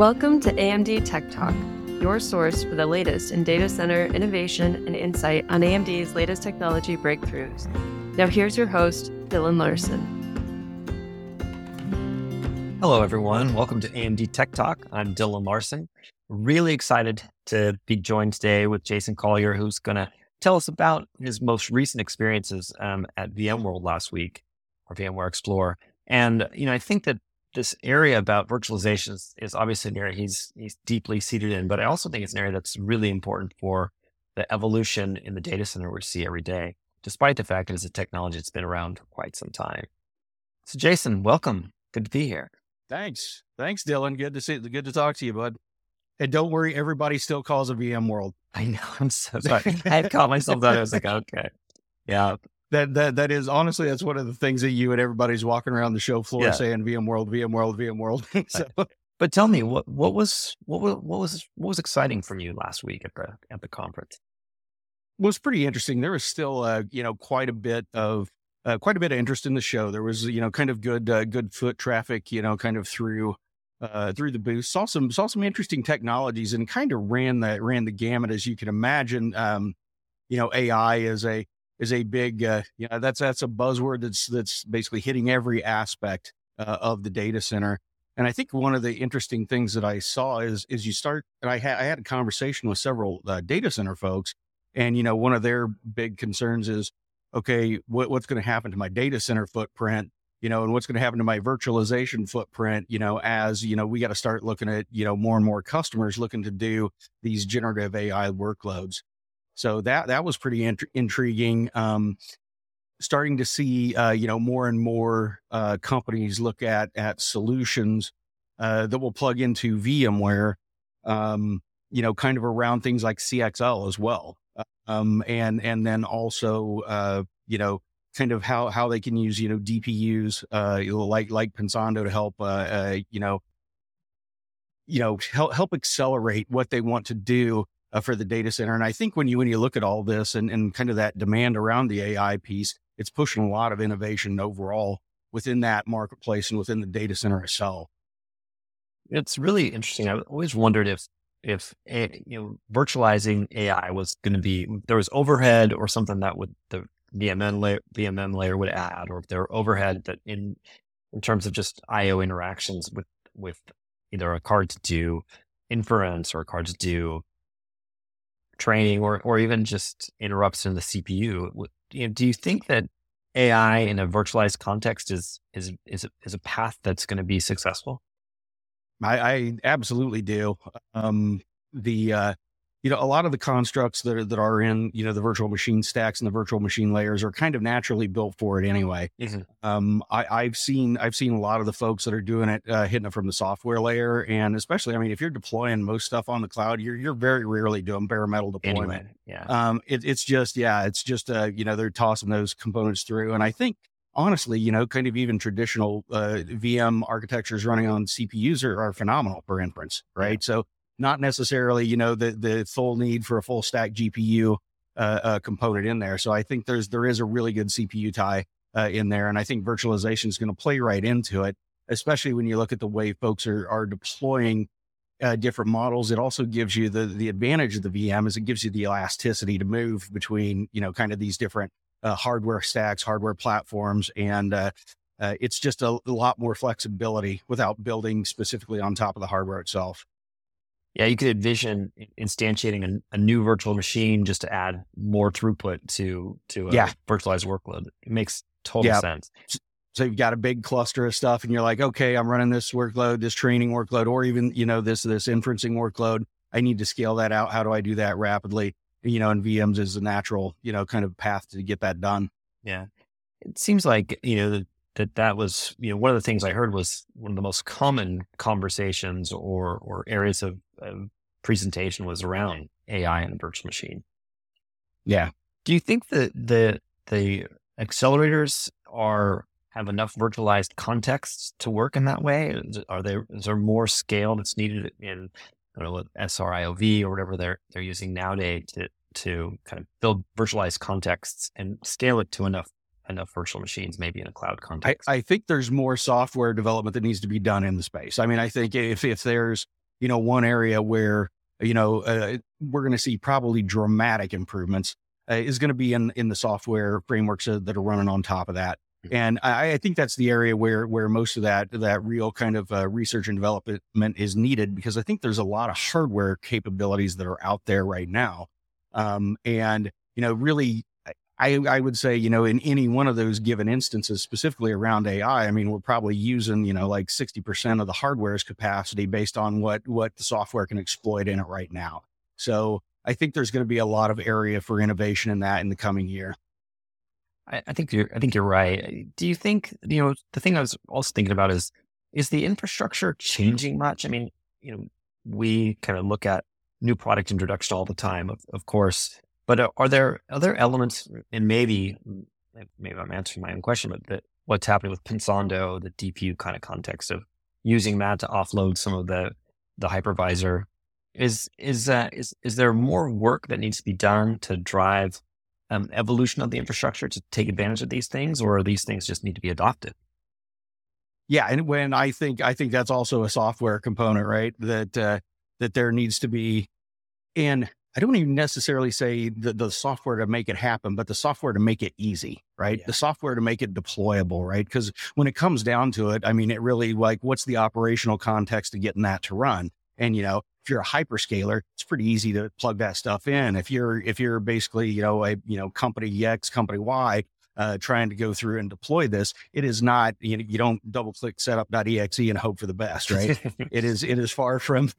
Welcome to AMD Tech Talk, your source for the latest in data center innovation and insight on AMD's latest technology breakthroughs. Now, here's your host, Dylan Larson. Hello, everyone. Welcome to AMD Tech Talk. I'm Dylan Larson. Really excited to be joined today with Jason Collier, who's going to tell us about his most recent experiences um, at VMworld last week or VMware Explore. And, you know, I think that this area about virtualization is, is, obviously an area he's, he's deeply seated in, but I also think it's an area that's really important for the evolution in the data center we see every day, despite the fact that it's a technology that's been around for quite some time. So, Jason, welcome. Good to be here. Thanks. Thanks, Dylan. Good to see good to talk to you, bud. And don't worry, everybody still calls it VMworld. I know. I'm so sorry. I had caught myself that. I was like, okay. Yeah. That that that is honestly that's one of the things that you and everybody's walking around the show floor yeah. saying VMworld, VMworld, VMworld. so, but tell me what what was what was what was what was exciting from you last week at the at the conference? was pretty interesting. There was still uh, you know quite a bit of uh, quite a bit of interest in the show. There was you know kind of good uh, good foot traffic you know kind of through uh, through the booth. Saw some saw some interesting technologies and kind of ran the ran the gamut as you can imagine. Um, you know, AI is a is a big uh, you know that's that's a buzzword that's that's basically hitting every aspect uh, of the data center. And I think one of the interesting things that I saw is is you start. And I had I had a conversation with several uh, data center folks, and you know one of their big concerns is, okay, what, what's going to happen to my data center footprint? you know, and what's going to happen to my virtualization footprint, you know, as, you know, we got to start looking at, you know, more and more customers looking to do these generative AI workloads. So that, that was pretty int- intriguing. Um, starting to see, uh, you know, more and more uh, companies look at, at solutions uh, that will plug into VMware, um, you know, kind of around things like CXL as well. Um, and, and then also, uh, you know, kind of how how they can use you know DPUs uh like like Pensando to help uh, you know you know help help accelerate what they want to do uh, for the data center and I think when you when you look at all this and and kind of that demand around the AI piece it's pushing a lot of innovation overall within that marketplace and within the data center itself. It's really interesting. I always wondered if if you know virtualizing AI was going to be there was overhead or something that would the VMM layer, VMM layer would add, or if there were overhead that in in terms of just I/O interactions with with either a card to do inference or a card to do training, or or even just interrupts in the CPU. You know, do you think that AI in a virtualized context is is is is a path that's going to be successful? I, I absolutely do. Um, the uh, you know, a lot of the constructs that are, that are in, you know, the virtual machine stacks and the virtual machine layers are kind of naturally built for it anyway. Mm-hmm. Um, I, have seen, I've seen a lot of the folks that are doing it, uh, hitting it from the software layer. And especially, I mean, if you're deploying most stuff on the cloud, you're, you're very rarely doing bare metal deployment. Anyway, yeah. Um, it, it's just, yeah, it's just, uh, you know, they're tossing those components through. And I think, honestly, you know, kind of even traditional uh, VM architectures running on CPUs are, are phenomenal for inference, right? Yeah. So not necessarily, you know, the the full need for a full stack GPU uh, uh, component in there. So I think there's there is a really good CPU tie uh, in there, and I think virtualization is going to play right into it, especially when you look at the way folks are are deploying uh, different models. It also gives you the the advantage of the VM is it gives you the elasticity to move between you know kind of these different uh, hardware stacks, hardware platforms, and uh, uh, it's just a, a, lot more flexibility without building specifically on top of the hardware itself yeah, you could envision instantiating a, a, new virtual machine just to add more throughput to to a yeah. virtualized workload. It makes total yeah. sense. So you've got a big cluster of stuff, and you're like, okay, I'm running this workload, this training workload, or even you know this this inferencing workload. I need to scale that out. How do I do that rapidly? You know, and VMs is a natural you know kind of path to get that done. Yeah, it seems like you know the that that was you know one of the things I heard was one of the most common conversations or or areas of, of presentation was around AI and virtual machine. Yeah. Do you think that the the accelerators are have enough virtualized contexts to work in that way? Are there is there more scale that's needed in I don't know SRIOV or whatever they're they're using nowadays to to kind of build virtualized contexts and scale it to enough enough virtual machines, maybe in a cloud context? I, I, think there's more software development that needs to be done in the space. I mean, I think if if there's you know, one area where, you know, uh, we're going to see probably dramatic improvements uh, is going to be in, in the software frameworks uh, that are running on top of that. Mm-hmm. And I, I, think that's the area where where most of that that real kind of uh, research and development is needed because I think there's a lot of hardware capabilities that are out there right now, um, and you know really I, I would say, you know, in any one of those given instances, specifically around AI, I mean, we're probably using, you know, like 60% of the hardware's capacity based on what, what the software can exploit in it right now. So I think there's going to be a lot of area for innovation in that in the coming year. I, I think you're, I think you're right. Do you think, you know, the thing I was also thinking about is, is the infrastructure changing much? I mean, you know, we kind of look at new product introduction all the time, of, of course, but uh, are there other elements, and maybe maybe I'm answering my own question, but what's happening with Pensando, the DPU kind of context of using that to offload some of the the hypervisor, is is uh, is is there more work that needs to be done to drive um, evolution of the infrastructure to take advantage of these things, or these things just need to be adopted? Yeah, and when I think I think that's also a software component, right? That uh, that there needs to be, and I don't even necessarily say the, the software to make it happen, but the software to make it easy, right? Yeah. The software to make it deployable, right? Because when it comes down to it, I mean, it really like what's the operational context of getting that to run? And you know, if you're a hyperscaler, it's pretty easy to plug that stuff in. If you're if you're basically you know a you know company X, company Y, uh, trying to go through and deploy this, it is not you know you don't double click setup.exe and hope for the best, right? it is it is far from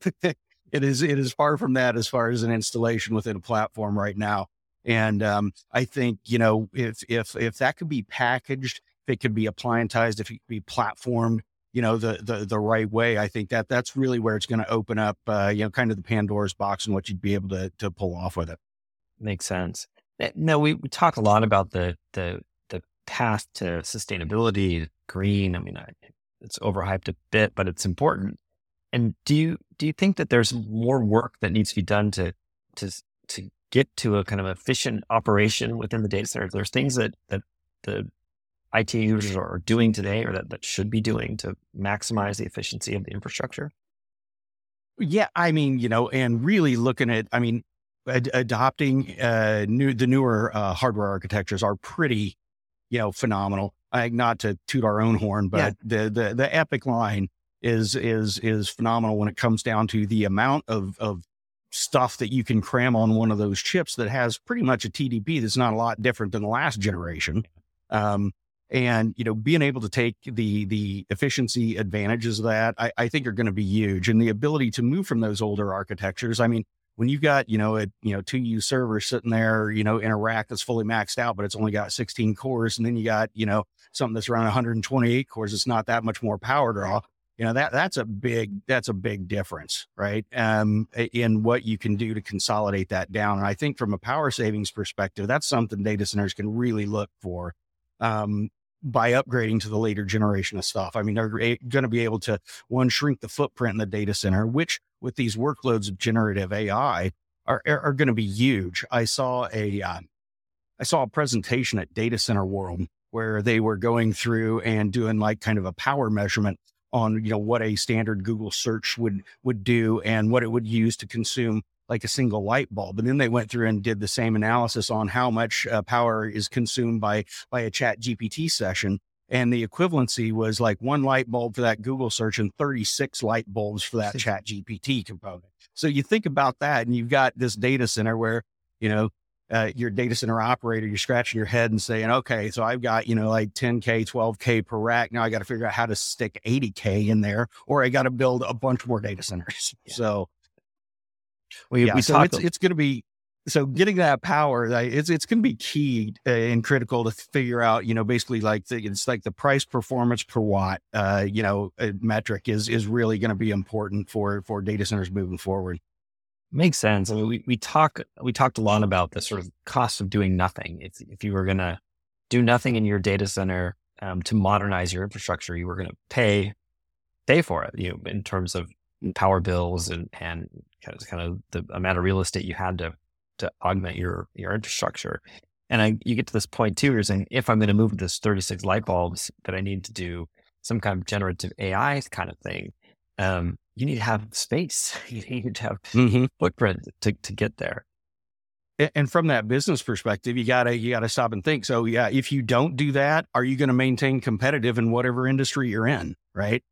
it is it is far from that as far as an installation within a platform right now. And um, I think you know if if if that could be packaged, if it could be appliantized, if it could be platformed, you know the the the right way, I think that that's really where it's going to open up, uh, you know, kind of the Pandora's box and what you'd be able to to pull off with it. Makes sense. Eh, no, we, we talk a lot about the the the path to sustainability, green. I mean, I, it's overhyped a bit, but it's important. And do you do you think that there's more work that needs to be done to to to get to a kind of efficient operation within the data center? There's things that that the IT users are doing today or that, that should be doing to maximize the efficiency of the infrastructure? Yeah, I mean, you know, and really looking at, I mean, ad- adopting uh, new the newer uh, hardware architectures are pretty, you know, phenomenal. I, not to toot our own horn, but yeah. the the the EPYC line is is is phenomenal when it comes down to the amount of of stuff that you can cram on one of those chips that has pretty much a TDP that's not a lot different than the last generation. Um, and you know, being able to take the the efficiency advantages of that, I, I think are going to be huge. And the ability to move from those older architectures. I mean, when you've got you know a you know two U server sitting there, you know, in a rack that's fully maxed out, but it's only got 16 cores, and then you got you know something that's around 128 cores, it's not that much more power draw you know that that's a big that's a big difference right? Um, in what you can do to consolidate that down. And i think from a power savings perspective that's something data centers can really look for um, by upgrading to the later generation of stuff. I mean they're going to be able to one shrink the footprint in the data center which with these workloads of generative ai are, are, going to be huge. I saw a uh, I saw a presentation at data center world where they were going through and doing like kind of a power measurement on you know what a standard Google search would would do and what it would use to consume like a single light bulb. And then they went through and did the same analysis on how much uh, power is consumed by by a ChatGPT session. And the equivalency was like one light bulb for that Google search and 36 light bulbs for that ChatGPT component. So you think about that, and you've got this data center where you know uh, your data center operator, you're scratching your head and saying, okay, so I've got, you know, like 10K, 12K per rack. Now I got to figure out how to stick 80K in there, or I got to build a bunch more data centers. Yeah. So, we, yeah, we so it's, it's going to be, so getting that power, it's, it's going to be key uh, and critical to figure out, you know, basically like the, it's like the price performance per watt, uh, you know, uh, metric is, is really going to be important for, for data centers moving forward. Makes sense. I mean, we, we talk we talked a lot about the sort of cost of doing nothing. If if you were going to do nothing in your data center um, to modernize your infrastructure, you were going to pay pay for it. You know, in terms of power bills and and kind of, kind of the amount of real estate you had to to augment your your infrastructure. And I, you get to this point too. You're saying if I'm going to move this 36 light bulbs, that I need to do some kind of generative AI kind of thing. Um, you need to have space. You need to have mm-hmm. footprint to, to get there. And from that business perspective, you gotta you gotta stop and think. So yeah, if you don't do that, are you going to maintain competitive in whatever industry you're in? Right.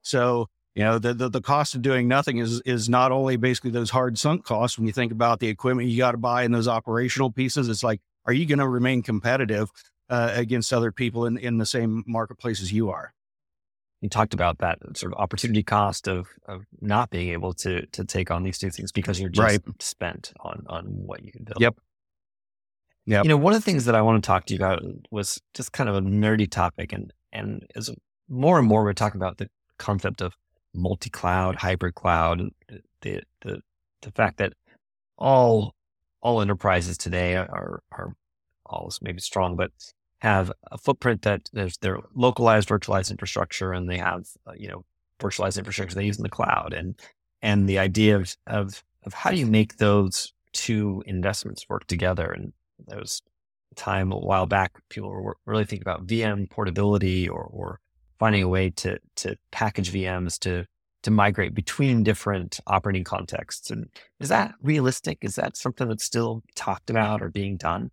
So you know the, the, the cost of doing nothing is is not only basically those hard sunk costs when you think about the equipment you got to buy and those operational pieces. It's like, are you going to remain competitive uh, against other people in in the same marketplace as you are? You talked about that sort of opportunity cost of of not being able to to take on these two things because you're just right. spent on on what you can build. Yep. Yeah. You know, one of the things that I want to talk to you about was just kind of a nerdy topic, and and as more and more we're talking about the concept of multi-cloud, hybrid cloud, the the the fact that all all enterprises today are are all maybe strong, but have a footprint that there's their localized virtualized infrastructure and they have uh, you know virtualized infrastructure they use in the cloud and and the idea of of of how do you make those two investments work together? And there was a time a while back people were really thinking about VM portability or or finding a way to to package VMs to to migrate between different operating contexts and is that realistic? Is that something that's still talked about or being done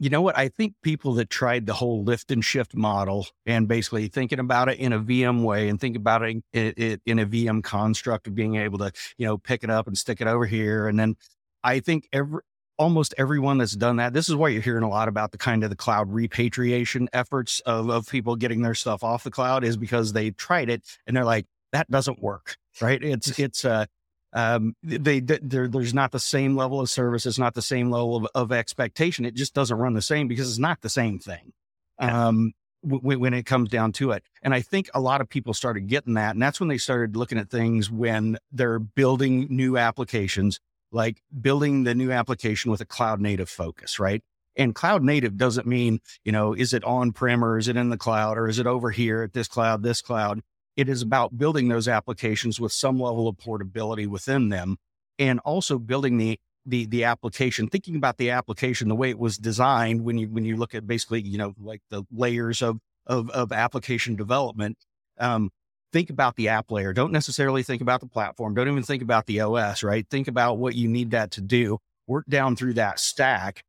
you know what? I think people that tried the whole lift and shift model and basically thinking about it in a VM way and think about it, it, it, in a VM construct of being able to, you know, pick it up and stick it over here. And then I think every, almost everyone that's done that, this is why you're hearing a lot about the kind of the cloud repatriation efforts of, of people getting their stuff off the cloud is because they tried it and they're like, that doesn't work. Right. It's, it's, uh, um, they, there's not the same level of service. It's not the same level of, of expectation. It just doesn't run the same because it's not the same thing. Um, w- when it comes down to it. And I think a lot of people started getting that. And that's when they started looking at things when they're building new applications, like building the new application with a cloud native focus, right? And cloud native doesn't mean, you know, is it on prem or is it in the cloud or is it over here at this cloud, this cloud? It is about building those applications with some level of portability within them and also building the the the application thinking about the application the way it was designed when you when you look at basically you know like the layers of of, of application development um, think about the app layer. Don't necessarily think about the platform. Don't even think about the os right? Think about what you need that to do. Work down through that stack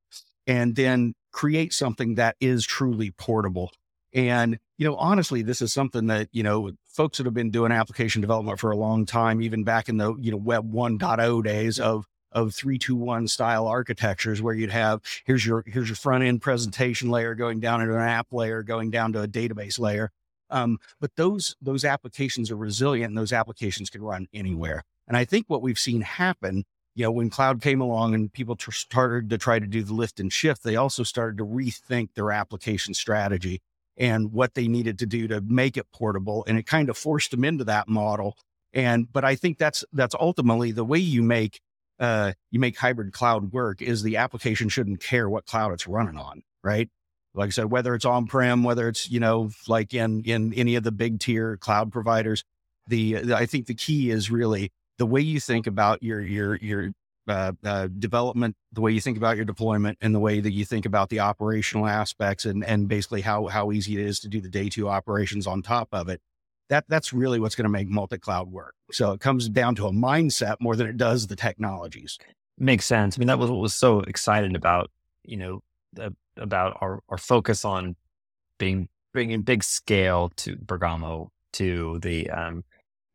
and then create something that is truly portable and you know honestly this is something that you know folks that have been doing application development for a long time, even back in the you know Web 1.0 days of of three two one style architectures, where you'd have here's your here's your front end presentation layer going down into an app layer, going down to a database layer. Um, but those those applications are resilient, and those applications can run anywhere. And I think what we've seen happen, you know, when cloud came along and people t- started to try to do the lift and shift, they also started to rethink their application strategy and what they needed to do to make it portable. And it kind of forced them into that model. And, but I think that's, that's ultimately the way you make, uh, you make hybrid cloud work is the application shouldn't care what cloud it's running on, right? Like I said, whether it's on prem, whether it's, you know, like in, in any of the big tier cloud providers, the, the I think the key is really the way you think about your, your, your, uh, uh, development, the way you think about your deployment, and the way that you think about the operational aspects, and and basically how how easy it is to do the day two operations on top of it. That that's really what's going to make multi cloud work. So it comes down to a mindset more than it does the technologies. Makes sense. I mean, that was what was so exciting about you know about our our focus on being bringing big scale to Bergamo to the um,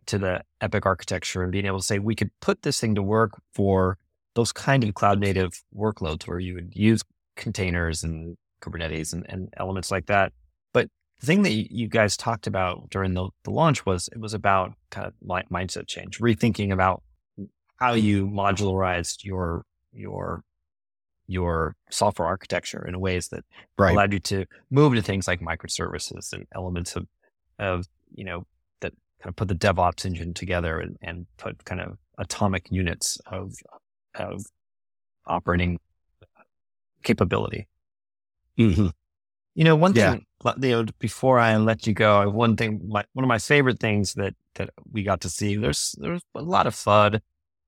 to the EPYC architecture and being able to say we could put this thing to work for those kind of cloud native workloads where you would use containers and Kubernetes and, and elements like that. But the thing that you guys talked about during the, the launch was it was about kind of mindset change, rethinking about how you modularized your your your software architecture in ways that right. allowed you to move to things like microservices and elements of of you know kind of put the DevOps engine together and, and put kind of atomic units of of operating capability. Mm-hmm. You know, one yeah. thing, you know, before I let you go, one thing, my, one of my favorite things that that we got to see, there's there's a lot of FUD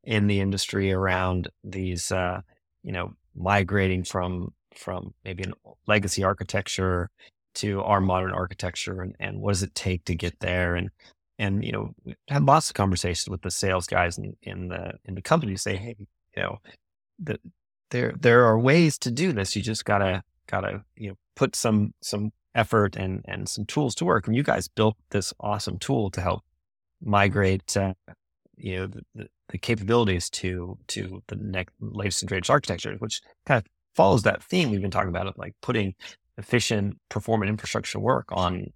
in the industry around these, uh, you know, migrating from from maybe an legacy architecture to our modern architecture, and, and what does it take to get there? And and you know, had lots of conversations with the sales guys in, in the in the company to say, hey, you know, the, there there are ways to do this. You just gotta gotta you know put some some effort and and some tools to work. And you guys built this awesome tool to help migrate, uh, you know, the, the, capabilities to to the next latest and greatest architecture, which kind of follows that theme we've been talking about of like putting efficient, performant infrastructure work on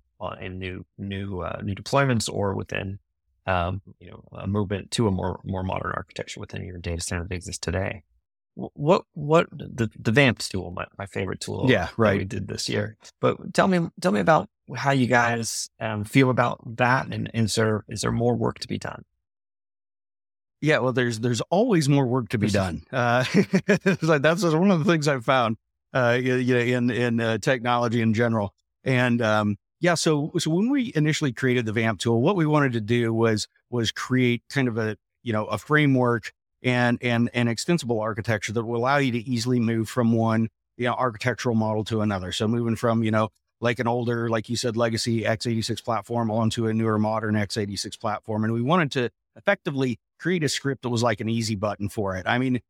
in new new uh, new deployments or within um, you know a movement to a more more modern architecture within your data center that exists today. What what the the VAMT tool, my, my favorite tool, yeah, right. We did this year, but tell me tell me about how you guys um, feel about that, and, and is there is there more work to be done? Yeah, well, there's there's always more work to be done. Uh, like that's one of the things I've found, uh, you know, in in uh, technology in general. And um, yeah, so so when we initially created the VAMT tool, what we wanted to do was was create kind of a you know a framework and and an extensible architecture that will allow you to easily move from one you know architectural model to another. So moving from you know like an older, like you said, legacy x86 platform onto a newer modern x86 platform, and we wanted to effectively create a script that was like an easy button for it. I mean,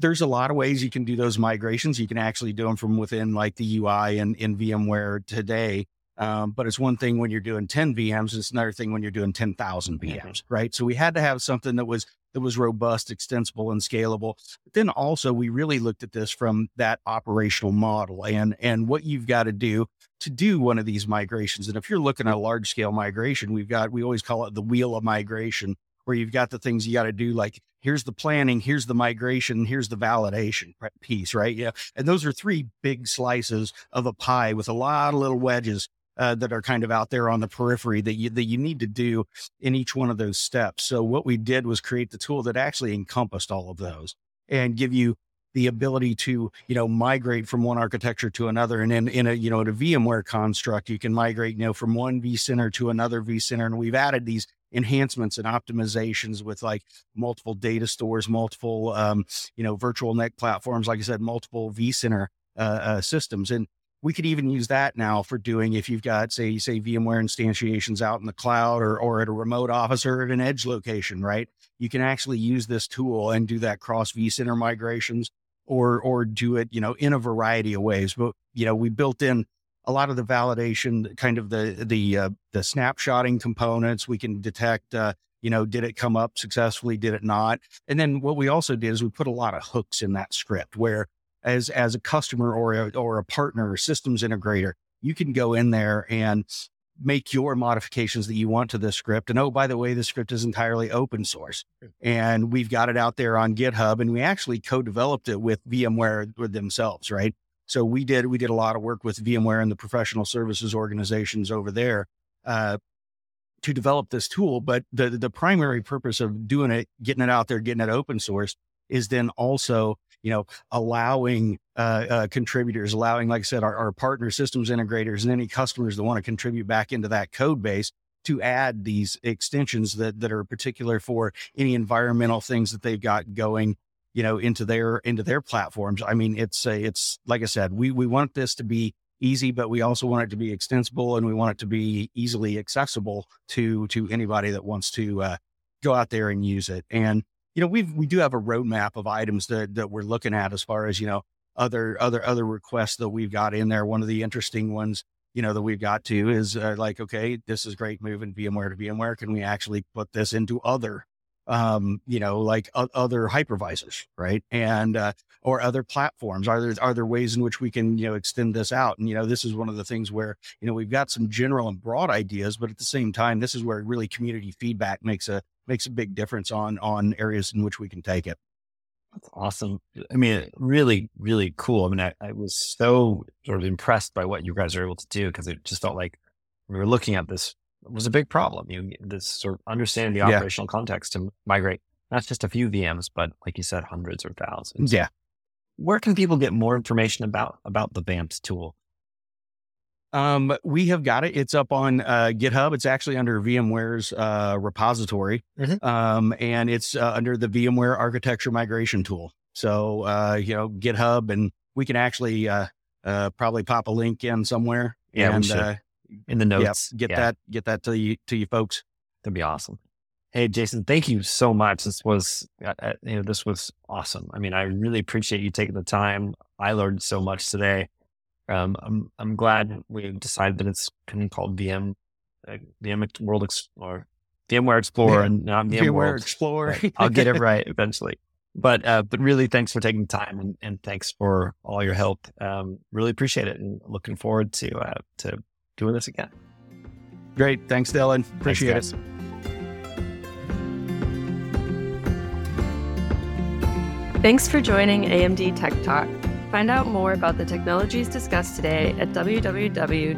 there's a lot of ways you can do those migrations. You can actually do them from within like the UI and in VMware today. Um, but it's one thing when you're doing 10 VMs, it's another thing when you're doing 10,000 VMs, right? So we had to have something that was that was robust, extensible, and scalable. But then also we really looked at this from that operational model and and what you've got to do to do one of these migrations. And if you're looking at a large scale migration, we've got we always call it the wheel of migration where you've got the things you got to do like here's the planning here's the migration here's the validation piece right yeah and those are three big slices of a pie with a lot of little wedges uh, that are kind of out there on the periphery that you that you need to do in each one of those steps. So what we did was create the tool that actually encompassed all of those and give you the ability to you know migrate from one architecture to another. And in, in a you know in a vmware construct you can migrate you know from one vcenter to another vcenter. And we've added these enhancements and optimizations with like multiple data stores, multiple, um, you know, virtual NIC platforms, like I said, multiple vCenter uh, uh, systems. And we could even use that now for doing if you've got, say, say VMware instantiations out in the cloud or, or at a remote office or at an edge location, right? You can actually use this tool and do that cross vCenter migrations or or do it, you know, in a variety of ways. But you know, we built in a lot of the validation, kind of the the uh, the snapshotting components. We can detect, uh, you know, did it come up successfully? Did it not? And then what we also did is we put a lot of hooks in that script where, as as a customer or a, or a partner or systems integrator, you can go in there and make your modifications that you want to the script. And oh, by the way, the script is entirely open source. And we've got it out there on GitHub and we actually co-developed it with VMware with themselves, right? So we did we did a lot of work with VMware and the professional services organizations over there uh, to develop this tool. But the the primary purpose of doing it, getting it out there, getting it open source, is then also you know allowing uh, uh, contributors, allowing like I said, our, our partner systems integrators and any customers that want to contribute back into that code base to add these extensions that that are particular for any environmental things that they've got going you know, into their into their platforms. I mean, it's a, it's like I said, we we want this to be easy, but we also want it to be extensible and we want it to be easily accessible to to anybody that wants to uh, go out there and use it. And you know, we we do have a roadmap of items that that we're looking at as far as you know other other other requests that we've got in there. One of the interesting ones you know that we've got to is uh, like okay this is great moving vmware to vmware can we actually put this into other um, you know, like other hypervisors, right? And uh, or other platforms. Are there are there ways in which we can you know extend this out? And you know, this is one of the things where you know we've got some general and broad ideas, but at the same time, this is where really community feedback makes a makes a big difference on on areas in which we can take it. That's awesome. I mean, really, really cool. I mean, I, I was so sort of impressed by what you guys are able to do because it just felt like we were looking at this was a big problem. You this sort of understanding the operational yeah. context to migrate not just a few VMs, but like you said, hundreds or thousands. Yeah. Where can people get more information about about the VAMT tool? Um, we have got it. It's up on uh, GitHub. It's actually under VMware's uh, repository, mm-hmm. um, and it's uh, under the VMware Architecture Migration Tool. So uh, you know, GitHub, and we can actually uh, uh, probably pop a link in somewhere. Yeah, and in the notes. Yep, get yeah. that get that to you to you folks. That'd be awesome. Hey, Jason, thank you so much. This was, you know, this was awesome. I mean, I really appreciate you taking the time. I learned so much today. Um, I'm I'm glad we decided that it's called VM, uh, VM World Explorer, VMware Explorer, and not VMware, VMware World. Explorer. I'll get it right eventually. But uh, but really, thanks for taking the time and, and thanks for all your help. Um, really appreciate it, and looking forward to uh, to doing this again. Great, thanks, Dylan. Appreciate Thanks, it. Thanks for joining AMD Tech Talk. Find out more about the technologies discussed today at www.amd.com.